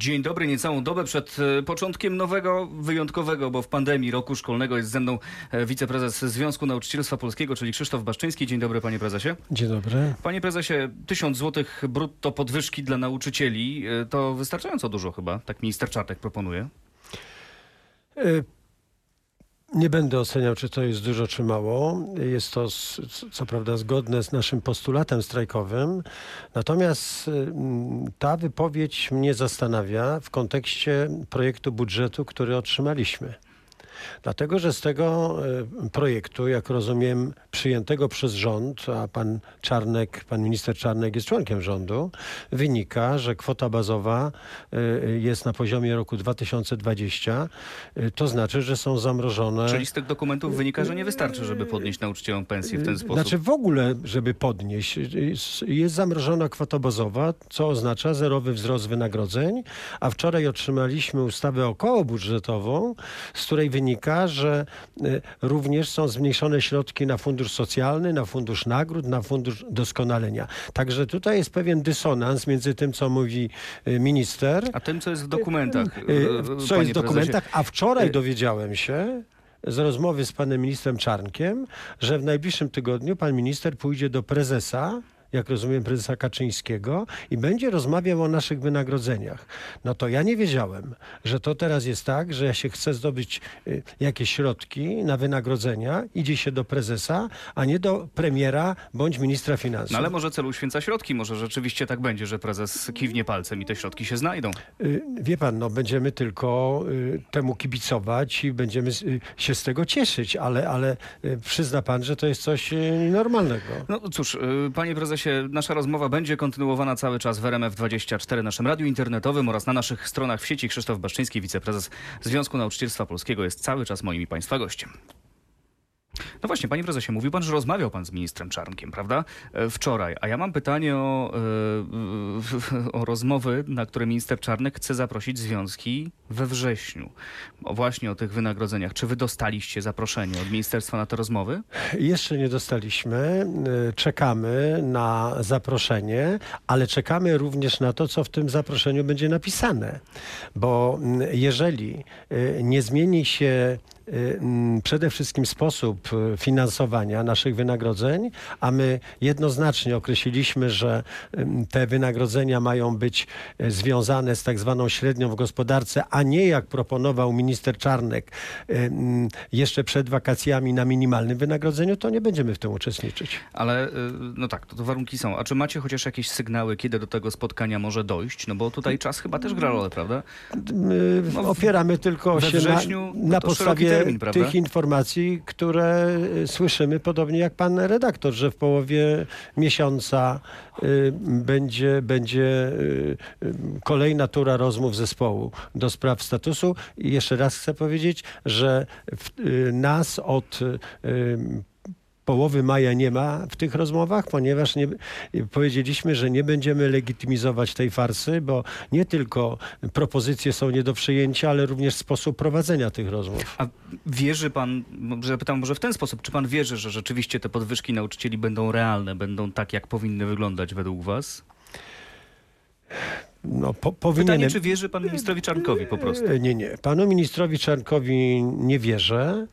Dzień dobry, niecałą dobę przed e, początkiem nowego, wyjątkowego, bo w pandemii roku szkolnego jest ze mną e, wiceprezes Związku Nauczycielstwa Polskiego, czyli Krzysztof Baszczyński. Dzień dobry, panie prezesie. Dzień dobry. Panie prezesie, tysiąc złotych brutto podwyżki dla nauczycieli e, to wystarczająco dużo chyba, tak minister Czarnek proponuje. Y, Nie będę oceniał, czy to jest dużo, czy mało. Jest to, co prawda, zgodne z naszym postulatem strajkowym. Natomiast y, mm, ta wypowiedź mnie zastanawia w kontekście projektu budżetu, który otrzymaliśmy. Dlatego, że z tego y, projektu, jak rozumiem, przyjętego przez rząd, a pan Czarnek, pan minister Czarnek jest członkiem rządu, wynika, że kwota bazowa y, jest na poziomie roku 2020. Y, To znaczy, że są zamrożone. Czyli z tych dokumentów wynika, że nie wystarczy, żeby podnieść nauczycielom pensję w ten sposób. Znaczy w ogóle, żeby podnieść, jest- jest zamrożona kwota bazowa, co oznacza zerowy wzrost wynagrodzeń, a wczoraj otrzymaliśmy ustawę okołobudżetową, z której wynika, że y, również są zmniejszone środki na fundusz socjalny, na fundusz nagród, na fundusz doskonalenia. Także tutaj jest pewien dysonans między tym, co mówi y, minister, A tym, co jest w dokumentach, y, co jest w dokumentach, a wczoraj dowiedziałem się z rozmowy z panem ministrem Czarnkiem, że w najbliższym tygodniu pan minister pójdzie do prezesa, jak rozumiem prezesa Kaczyńskiego i będzie rozmawiał o naszych wynagrodzeniach. No to ja nie wiedziałem, że to teraz jest tak, że ja się chcę zdobyć y, jakieś środki na wynagrodzenia, idzie się do prezesa, a nie do premiera bądź ministra finansów. No ale może celu święca środki, może rzeczywiście tak będzie, że prezes kiwnie palcem i te środki się znajdą. Y, Wie pan, no będziemy tylko y, temu kibicować i będziemy się z tego cieszyć, ale, ale przyzna pan, że to jest coś normalnego. No cóż, panie prezesie, nasza rozmowa będzie kontynuowana cały czas w RMF24, naszym radiu internetowym oraz na naszych stronach w sieci. Krzysztof Baszczyński, wiceprezes Związku Nauczycielstwa Polskiego jest cały czas moim i państwa gościem. No właśnie, panie prezesie, mówił pan, że rozmawiał pan z ministrem Czarnkiem, prawda? E, Wczoraj. A ja mam pytanie o, e, o rozmowy, na które minister Czarnek chce zaprosić związki we wrześniu. O właśnie o tych wynagrodzeniach. Czy wy dostaliście zaproszenie od ministerstwa na te rozmowy? Jeszcze nie dostaliśmy, y, czekamy na zaproszenie, ale czekamy również na to, co w tym zaproszeniu będzie napisane. Bo mm, jeżeli nie zmieni się przede wszystkim sposób y, finansowania naszych wynagrodzeń, a my jednoznacznie określiliśmy, że ym, te wynagrodzenia mają być y, związane z tak zwaną średnią w gospodarce, a nie jak proponował minister Czarnek y, jeszcze przed wakacjami na minimalnym wynagrodzeniu, to nie będziemy w tym uczestniczyć. Ale y, no tak, to, to warunki są. A czy macie chociaż jakieś sygnały, kiedy do tego spotkania może dojść? No bo tutaj czas chyba też gra rolę, prawda? My No, w- opieramy tylko się na, na podstawie termin, prawda? tych informacji, które y, słyszymy, podobnie jak pan redaktor, że w połowie miesiąca y, będzie, będzie y, kolejna tura rozmów zespołu do spraw statusu. I jeszcze raz chcę powiedzieć, że w, nas od połowy maja nie ma w tych rozmowach, ponieważ nie, powiedzieliśmy, że nie będziemy legitymizować tej farsy, bo nie tylko propozycje są nie do przyjęcia, ale również sposób prowadzenia tych rozmów. A wierzy pan, że pytam może w ten sposób, czy pan wierzy, że rzeczywiście te podwyżki nauczycieli będą realne, będą tak, jak powinny wyglądać według was? No, po, Pytanie, czy wierzy pan ministrowi Czarnkowi po prostu? Nie, nie. Panu ministrowi Czarnkowi nie wierzę,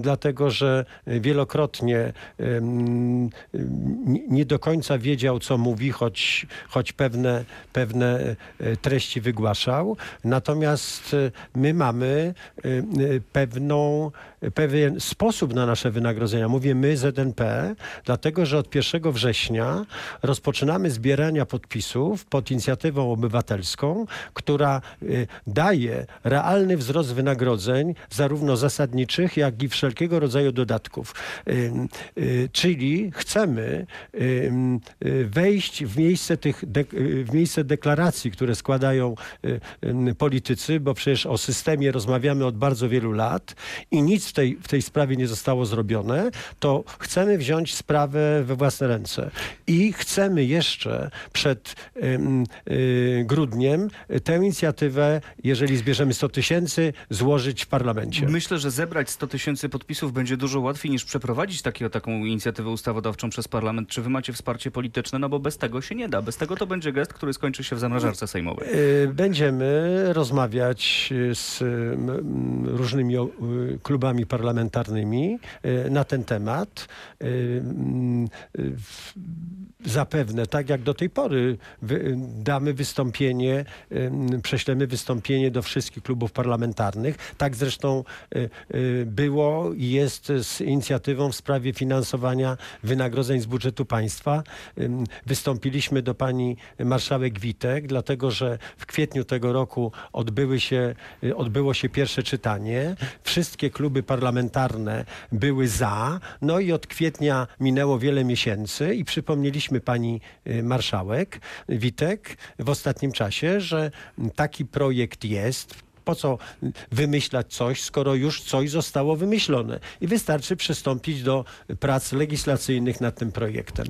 dlatego że wielokrotnie nie- do końca wiedział, co mówi, choć, choć pewne, pewne e, treści wygłaszał. Natomiast e, my mamy e, pewną, pewien sposób na nasze wynagrodzenia. Mówię my, ZNP, dlatego że od 1 września rozpoczynamy zbierania podpisów pod inicjatywą obywatelską, która y, daje realny wzrost wynagrodzeń, zarówno zasadniczych, jak i wszelkiego rodzaju dodatków. Y, y, Czyli chcemy wejść w miejsce tych, w miejsce deklaracji, które składają politycy, bo przecież o systemie rozmawiamy od bardzo wielu lat i nic w tej, w tej sprawie nie zostało zrobione, to chcemy wziąć sprawę we własne ręce. I chcemy jeszcze przed ym, y, y, grudniem tę inicjatywę, jeżeli zbierzemy 100 tysięcy, złożyć w parlamencie. Myślę, że zebrać 100 tysięcy podpisów będzie dużo łatwiej niż przeprowadzić takiego, taką inicjatywę ustawodawczą przez parlament. Czy wy macie wsparcie polityczne? No bo bez tego się nie da. Bez tego to będzie gest, który skończy się w zamrażarce sejmowej. Y, Będziemy rozmawiać z mm, różnymi o, parlamentarnymi y, na ten temat. Y, mm, Zapewne, tak jak do tej pory, damy wystąpienie, prześlemy wystąpienie do wszystkich klubów parlamentarnych. Tak zresztą y, było i jest z inicjatywą w sprawie finansowania wynagrodzeń z budżetu państwa. Wystąpiliśmy do pani marszałek Witek, dlatego że w kwietniu tego roku odbyły się, odbyło się pierwsze czytanie. Wszystkie kluby parlamentarne były za. No i od kwietnia minęło wiele miesięcy i przypomnieliśmy pani y, marszałek Witek w ostatnim czasie, że taki projekt jest. Po co wymyślać coś, skoro już coś zostało wymyślone? I wystarczy przystąpić do prac legislacyjnych nad tym projektem.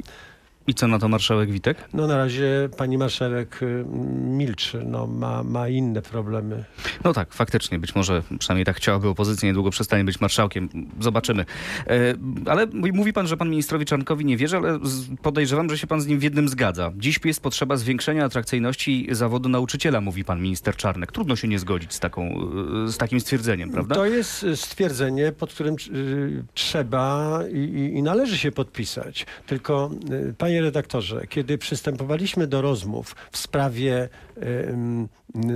I co na to marszałek Witek? No na razie pani marszałek y, milczy, no, ma, ma inne problemy. No tak, faktycznie, być może przynajmniej tak chciałaby opozycja, niedługo przestanie być marszałkiem. Zobaczymy. E, ale mówi pan, że pan ministrowi Czarnkowi nie wierzy, ale podejrzewam, że się pan z nim w jednym zgadza. Dziś jest potrzeba zwiększenia atrakcyjności zawodu nauczyciela, mówi pan minister Czarnek. Trudno się nie zgodzić z, taką, e, z takim stwierdzeniem, prawda? To jest y, stwierdzenie, pod którym y, trzeba i, i- należy się podpisać. Tylko, y, panie redaktorze, kiedy przystępowaliśmy do rozmów w sprawie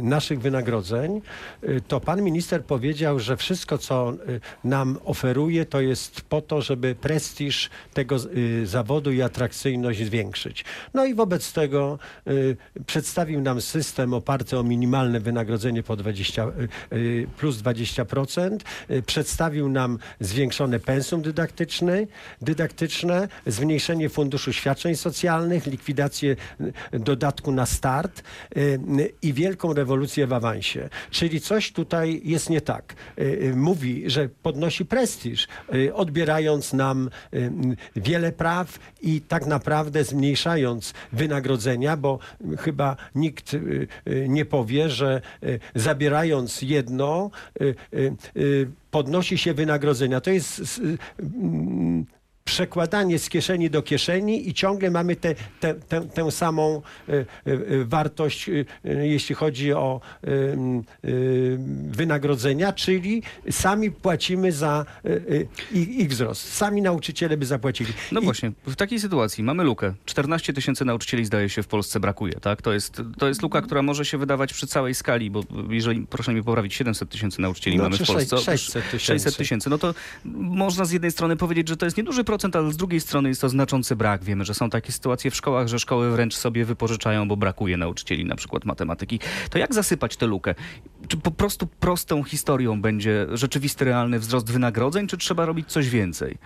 naszych wynagrodzeń, y, to pan minister powiedział, że wszystko, co y, nam oferuje, to jest po to, żeby prestiż tego y, zawodu i atrakcyjność zwiększyć. No i wobec tego y, przedstawił nam system oparty o minimalne wynagrodzenie po 20, y, y, plus 20%. Y, Przedstawił nam zwiększone pensum dydaktyczne, dydaktyczne, zmniejszenie funduszu świadczeń socjalnych, likwidację y, dodatku na start y, y, i wielką rewolucję w awansie. Czyli coś tutaj jest nie tak. Y, y, Mówi, że podnosi prestiż, y, odbierając nam wiele praw i tak naprawdę zmniejszając wynagrodzenia, bo chyba nikt nie powie, że zabierając jedno, podnosi się wynagrodzenia. To jest mm, przekładanie z kieszeni do kieszeni i ciągle mamy te, te, tę, tę samą y, y, wartość, y, jeśli chodzi o wynagrodzenia, czyli sami płacimy za ich, ich wzrost. Sami nauczyciele by zapłacili. No I- właśnie, w takiej sytuacji mamy lukę. 14 tysięcy nauczycieli zdaje się w Polsce brakuje, tak? To jest, to jest luka, która może się wydawać przy całej skali, bo jeżeli, proszę mi poprawić, 700 tysięcy nauczycieli No, mamy w Polsce. sześć- 600 tysięcy. 600 tysięcy. No to można z jednej strony powiedzieć, że to jest nieduży procent, ale z drugiej strony jest to znaczący brak. Wiemy, że są takie sytuacje w szkołach, że szkoły wręcz sobie wypożyczają, bo brakuje nauczycieli, na przykład matematyki. To jak zasypać tę lukę? Czy po prostu prostą historią będzie rzeczywisty, realny wzrost wynagrodzeń, czy trzeba robić coś więcej?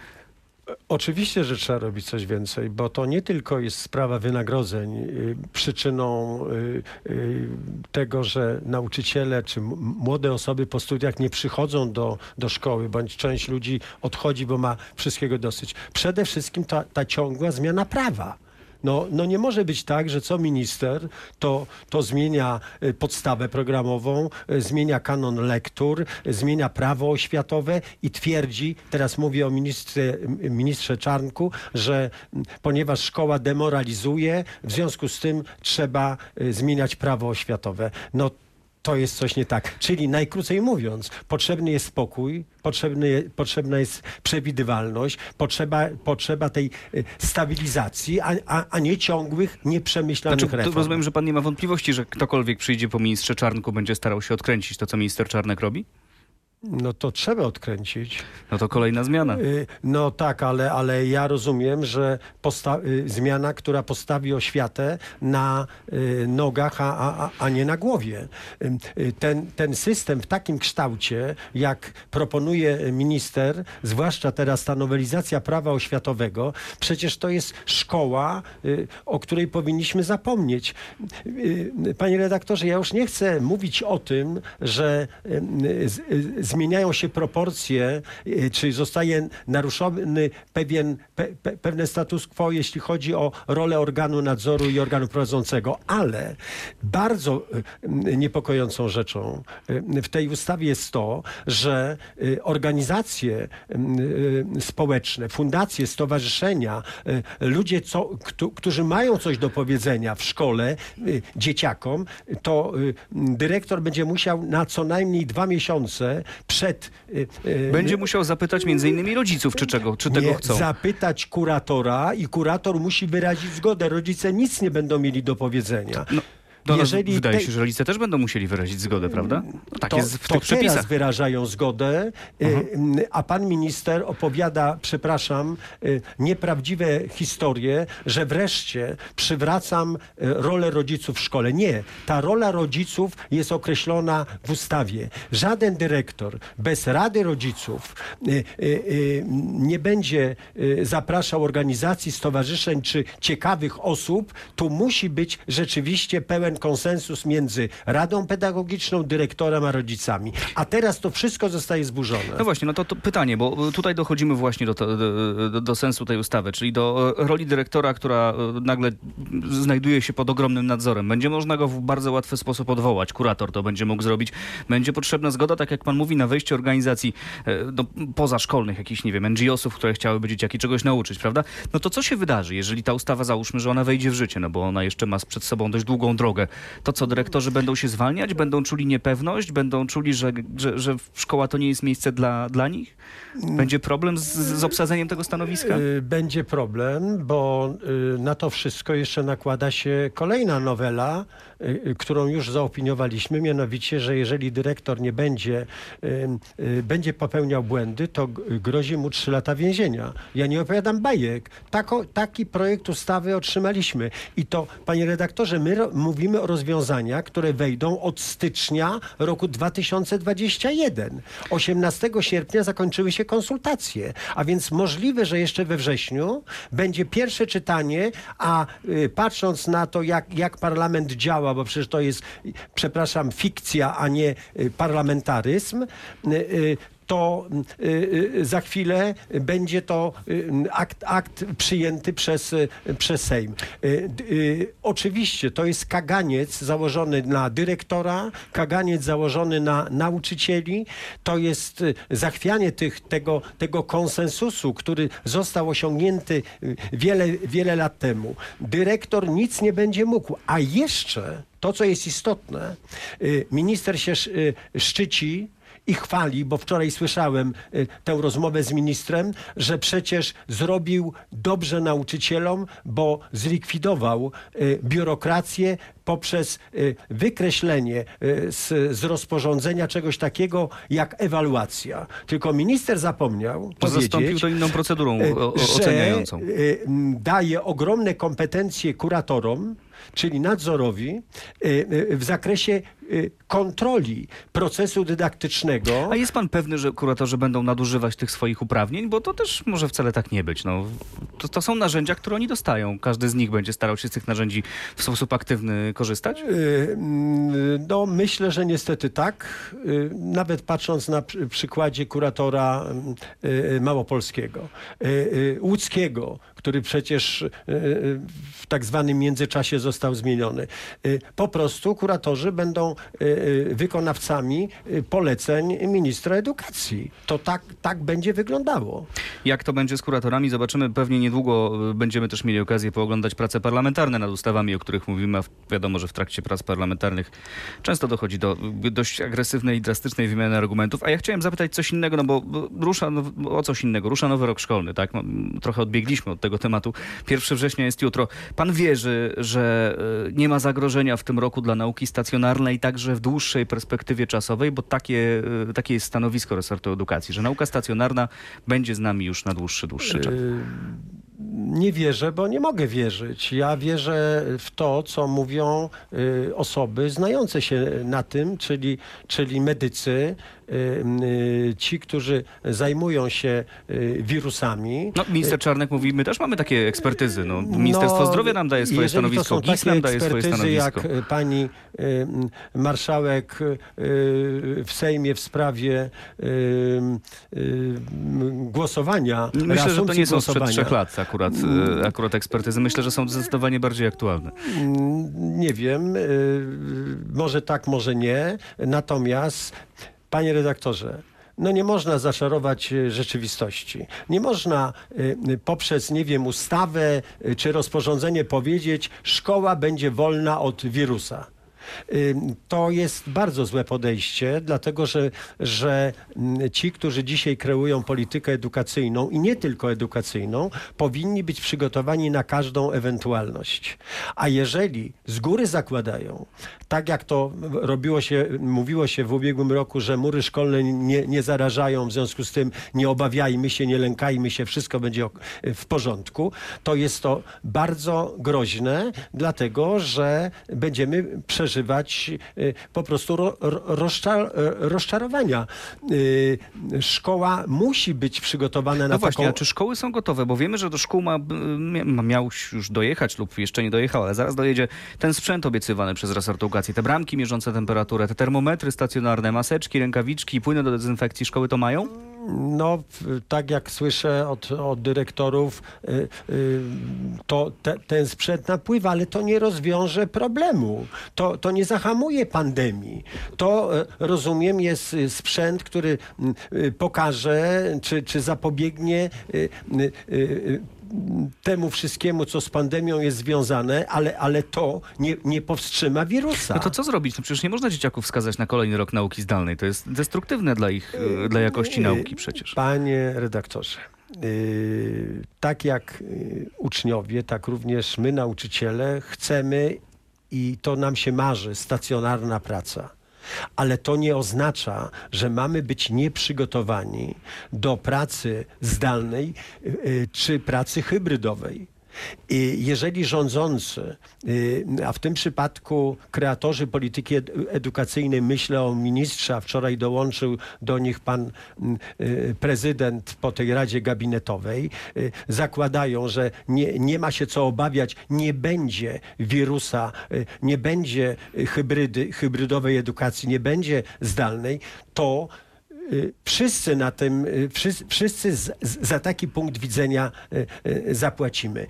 Oczywiście, że trzeba robić coś więcej, bo to nie tylko jest sprawa wynagrodzeń y, przyczyną y, y, tego, że nauczyciele czy młode osoby po studiach nie przychodzą do, do szkoły, bądź część ludzi odchodzi, bo ma wszystkiego dosyć. Przede wszystkim ta, ta ciągła zmiana prawa. No, no nie może być tak, że co minister to, to zmienia y, podstawę programową, y, zmienia kanon lektur, y, zmienia prawo oświatowe i twierdzi, teraz mówię o ministrze, ministrze Czarnku, że m, ponieważ szkoła demoralizuje, w związku z tym trzeba zmieniać prawo oświatowe. No to jest coś nie tak. Czyli najkrócej mówiąc, potrzebny jest spokój, potrzebny, potrzebna jest przewidywalność, potrzeba, potrzeba tej y, stabilizacji, a, a, a nie ciągłych, nieprzemyślanych Znaczy, to reform. rozumiem, że pan nie ma wątpliwości, że ktokolwiek przyjdzie po ministrze Czarnku będzie starał się odkręcić to, co minister Czarnek robi? No to trzeba odkręcić. No to kolejna zmiana. Y, No tak, ale, ale ja rozumiem, że y, zmiana, która postawi oświatę na y, nogach, a, a, a nie na głowie. Ten, ten system w takim kształcie, jak proponuje minister, zwłaszcza teraz ta nowelizacja prawa oświatowego, przecież to jest szkoła, o której powinniśmy zapomnieć. Panie redaktorze, ja już nie chcę mówić o tym, że zmieniają się proporcje, y, czy zostaje naruszony pewien, pe, pe, pewne status quo, jeśli chodzi o rolę organu nadzoru i organu prowadzącego. Ale bardzo y, niepokojącą rzeczą y, w tej ustawie jest to, że organizacje społeczne, fundacje, stowarzyszenia, ludzie, co, któ- którzy mają coś do powiedzenia w szkole dzieciakom, to dyrektor będzie musiał na co najmniej dwa miesiące przed y, y, Będzie musiał zapytać między innymi rodziców, czy, czego, czy tego nie, chcą. zapytać kuratora i kurator musi wyrazić zgodę. Rodzice nic nie będą mieli do powiedzenia. No, no, Jeżeli wydaje te- się, że rodzice też będą musieli wyrazić zgodę, prawda? No, tak to, jest w to tych teraz przepisach. wyrażają zgodę, y, a pan minister opowiada, przepraszam, y, nieprawdziwe historie, że wreszcie przywracam y, rolę rodziców w szkole. Nie, ta rola rodziców jest określona w ustawie. Żaden dyrektor bez rady rodziców y, y, y, nie będzie y, zapraszał organizacji, stowarzyszeń czy ciekawych osób. Tu musi być rzeczywiście pełen konsensus między Radą Pedagogiczną, dyrektorem a rodzicami. A teraz to wszystko zostaje zburzone. No właśnie, no to, to pytanie, bo tutaj dochodzimy właśnie do, to, do, do, do sensu tej ustawy, czyli do e, roli dyrektora, która e, nagle znajduje się pod ogromnym nadzorem. Będzie można go w bardzo łatwy sposób odwołać. Kurator to będzie mógł zrobić. Będzie potrzebna zgoda, tak jak pan mówi, na wejście organizacji no, pozaszkolnych, jakichś, nie wiem, NGO-sów, które chciałyby dzieciaki czegoś nauczyć, prawda? No to co się wydarzy, jeżeli ta ustawa, załóżmy, że ona wejdzie w życie, no bo ona jeszcze ma przed sobą dość długą drogę. To co, dyrektorzy będą się zwalniać? Będą czuli niepewność? Będą czuli, że, że, że szkoła to nie jest miejsce dla, dla nich? Będzie problem z, z obsadzeniem tego stanowiska? Y, Będzie problem, bo y, na to wszystko jeszcze nakłada się kolejna nowela, y, którą już zaopiniowaliśmy, mianowicie, że jeżeli dyrektor nie będzie, będzie popełniał błędy, to grozi mu 3 lata więzienia. Ja nie opowiadam bajek. Tako, taki projekt ustawy otrzymaliśmy. I to, panie redaktorze, my ro, mówimy o rozwiązaniach, które wejdą od stycznia roku 2021. 18 sierpnia zakończyły się konsultacje, a więc możliwe, że jeszcze we wrześniu będzie pierwsze czytanie, a y, patrząc na to, jak, jak parlament działa, bo przecież to jest, przepraszam, fikcja, a nie y, parlamentaryzm, y, to y, y, za chwilę będzie to y, akt, akt przyjęty przez, przez Sejm. Oczywiście to jest kaganiec założony na dyrektora, kaganiec założony na nauczycieli. To jest zachwianie tych, tego, tego konsensusu, który został osiągnięty wiele, wiele lat temu. Dyrektor nic nie będzie mógł, a jeszcze to, co jest istotne, minister się sz- szczyci i chwali, bo wczoraj słyszałem y, tę rozmowę z ministrem, że przecież zrobił dobrze nauczycielom, bo zlikwidował y, biurokrację poprzez y, wykreślenie z, z rozporządzenia czegoś takiego jak ewaluacja. Tylko minister zapomniał Że zastąpił to inną procedurą o, oceniającą. daje ogromne kompetencje kuratorom, czyli nadzorowi w zakresie kontroli procesu dydaktycznego. A jest pan pewny, że kuratorzy będą nadużywać tych swoich uprawnień? Bo to też może wcale tak nie być. No, to, to są narzędzia, które oni dostają. Każdy z nich będzie starał się z tych narzędzi w sposób aktywny korzystać? Y, mm, No, myślę, że niestety tak. Y, Nawet patrząc na przy- przykładzie kuratora y, małopolskiego, y, y, łódzkiego, który przecież y, y, w tak zwanym międzyczasie został zmieniony. Y, Po prostu kuratorzy będą y, y, wykonawcami y, poleceń ministra edukacji. To tak, tak będzie wyglądało. Jak to będzie z kuratorami, zobaczymy. Pewnie niedługo y, będziemy też mieli okazję pooglądać prace parlamentarne nad ustawami, o których mówimy. A wiadomo, że w trakcie prac parlamentarnych często dochodzi do y, dość agresywnej i drastycznej wymiany argumentów. A ja chciałem zapytać coś innego, no bo rusza o coś innego. Rusza nowy rok szkolny, tak? No, m, Trochę odbiegliśmy od tego tematu. 1 września jest jutro. Pan wierzy, że y, nie ma zagrożenia w tym roku dla nauki stacjonarnej, także w dłuższej perspektywie czasowej, bo takie, y, takie jest stanowisko resortu edukacji, że nauka stacjonarna będzie z nami już na dłuższy, dłuższy czas. Y, Nie wierzę, bo nie mogę wierzyć. Ja wierzę w to, co mówią y, osoby znające się na tym, czyli, czyli medycy, ci, którzy zajmują się y, wirusami, No, minister Czarnek mówi, my też mamy takie ekspertyzy. No, Ministerstwo No, Zdrowia nam daje swoje stanowisko, to są GIS nam daje swoje ekspertyzy, stanowisko. jak y, pani y, marszałek y, w Sejmie w sprawie y, y, głosowania. Myślę, że to nie są sprzed trzech lat akurat, akurat ekspertyzy. Myślę, że są zdecydowanie bardziej aktualne. Mm, Nie wiem, y, może tak, może nie. Natomiast, panie redaktorze, no nie można zaczarować y, rzeczywistości. Nie można y, poprzez, nie wiem, ustawę y, czy rozporządzenie powiedzieć, szkoła będzie wolna od wirusa. Y, To jest bardzo złe podejście, dlatego że, że mm, ci, którzy dzisiaj kreują politykę edukacyjną i nie tylko edukacyjną, powinni być przygotowani na każdą ewentualność. A jeżeli z góry zakładają, tak jak to robiło się, mówiło się w ubiegłym roku, że mury szkolne nie, nie zarażają, w związku z tym nie obawiajmy się, nie lękajmy się, wszystko będzie ok- w porządku, to jest to bardzo groźne, dlatego że będziemy przeżywać y, po prostu ro, ro, rozczar, rozczarowania. Y, Szkoła musi być przygotowana na No właśnie, taką... a czy szkoły są gotowe? Bo wiemy, że do szkół ma, mia- ma, miał już dojechać lub jeszcze nie dojechał, ale zaraz dojedzie ten sprzęt obiecywany przez resort edukacji. Te bramki mierzące temperaturę, te termometry stacjonarne, maseczki, rękawiczki, płyny do dezynfekcji szkoły to mają? No, tak jak słyszę od, od dyrektorów, y, y, to te, ten sprzęt napływa, ale to nie rozwiąże problemu. To, to nie zahamuje pandemii. To, y, rozumiem, jest y, sprzęt, który y, pokaże, czy, czy zapobiegnie temu wszystkiemu, co z pandemią jest związane, ale, ale to nie, nie powstrzyma wirusa. No to co zrobić? No przecież nie można dzieciaków skazać na kolejny rok nauki zdalnej. To jest destruktywne dla ich, e, dla jakości nauki przecież. Panie redaktorze, tak jak uczniowie, tak również my, nauczyciele, chcemy i to nam się marzy stacjonarna praca. Ale to nie oznacza, że mamy być nieprzygotowani do pracy zdalnej yy, czy pracy hybrydowej. Jeżeli rządzący, y, a w tym przypadku kreatorzy polityki ed- edukacyjnej, myślę o ministrze, a wczoraj dołączył do nich pan mm, y, prezydent po tej Radzie Gabinetowej, y, zakładają, że nie, nie ma się co obawiać, nie będzie wirusa, nie będzie hybrydy, hybrydowej edukacji, nie będzie zdalnej, to wszyscy na tym, y, wszyscy, za taki punkt widzenia y, y, zapłacimy.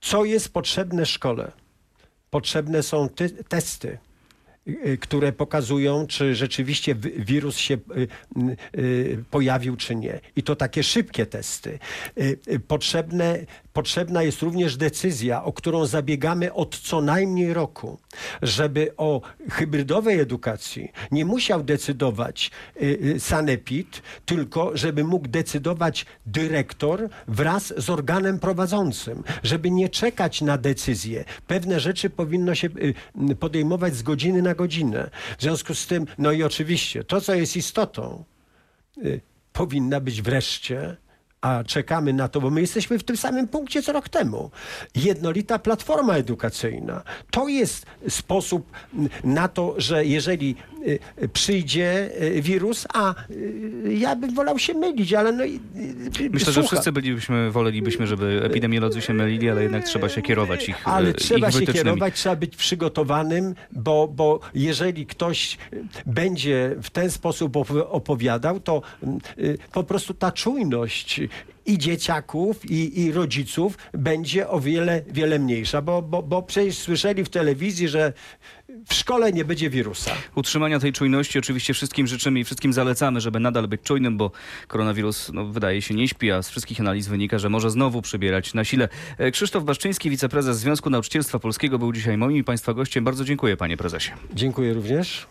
Co jest potrzebne szkole? Potrzebne są ty, testy, y, które pokazują, czy rzeczywiście wi- wirus się y, y, pojawił, czy nie. I to takie szybkie testy. Y, y, Potrzebne, potrzebna jest również decyzja, o którą zabiegamy od co najmniej roku, żeby o hybrydowej edukacji nie musiał decydować y, y, sanepid, tylko żeby mógł decydować dyrektor wraz z organem prowadzącym, żeby nie czekać na decyzję. Pewne rzeczy powinno się y, y, podejmować z godziny na godzinę. W związku z tym, no i oczywiście, to co jest istotą, y, powinna być wreszcie, a czekamy na to, bo my jesteśmy w tym samym punkcie co rok temu. Jednolita platforma edukacyjna. To jest sposób na to, że jeżeli y, y, przyjdzie y, wirus, a ja bym wolał się mylić, ale no i Myślę, że słucham. wszyscy bylibyśmy, wolelibyśmy, żeby epidemiolodzy się mylili, ale jednak trzeba się kierować ich Ale e, trzeba ich się kierować, trzeba być przygotowanym, bo, bo jeżeli ktoś będzie w ten sposób opowi- opowiadał, to po prostu ta czujność i dzieciaków, i, i rodziców będzie o wiele, wiele mniejsza, bo, bo, bo przecież słyszeli w telewizji, że w szkole nie będzie wirusa. Utrzymania tej czujności oczywiście wszystkim życzymy i wszystkim zalecamy, żeby nadal być czujnym, bo koronawirus no, wydaje się nie śpi, a z wszystkich analiz wynika, że może znowu przybierać na sile. E, Krzysztof Baszczyński, wiceprezes Związku Nauczycielstwa Polskiego był dzisiaj moim i Państwa gościem. Bardzo dziękuję panie prezesie. Dziękuję również.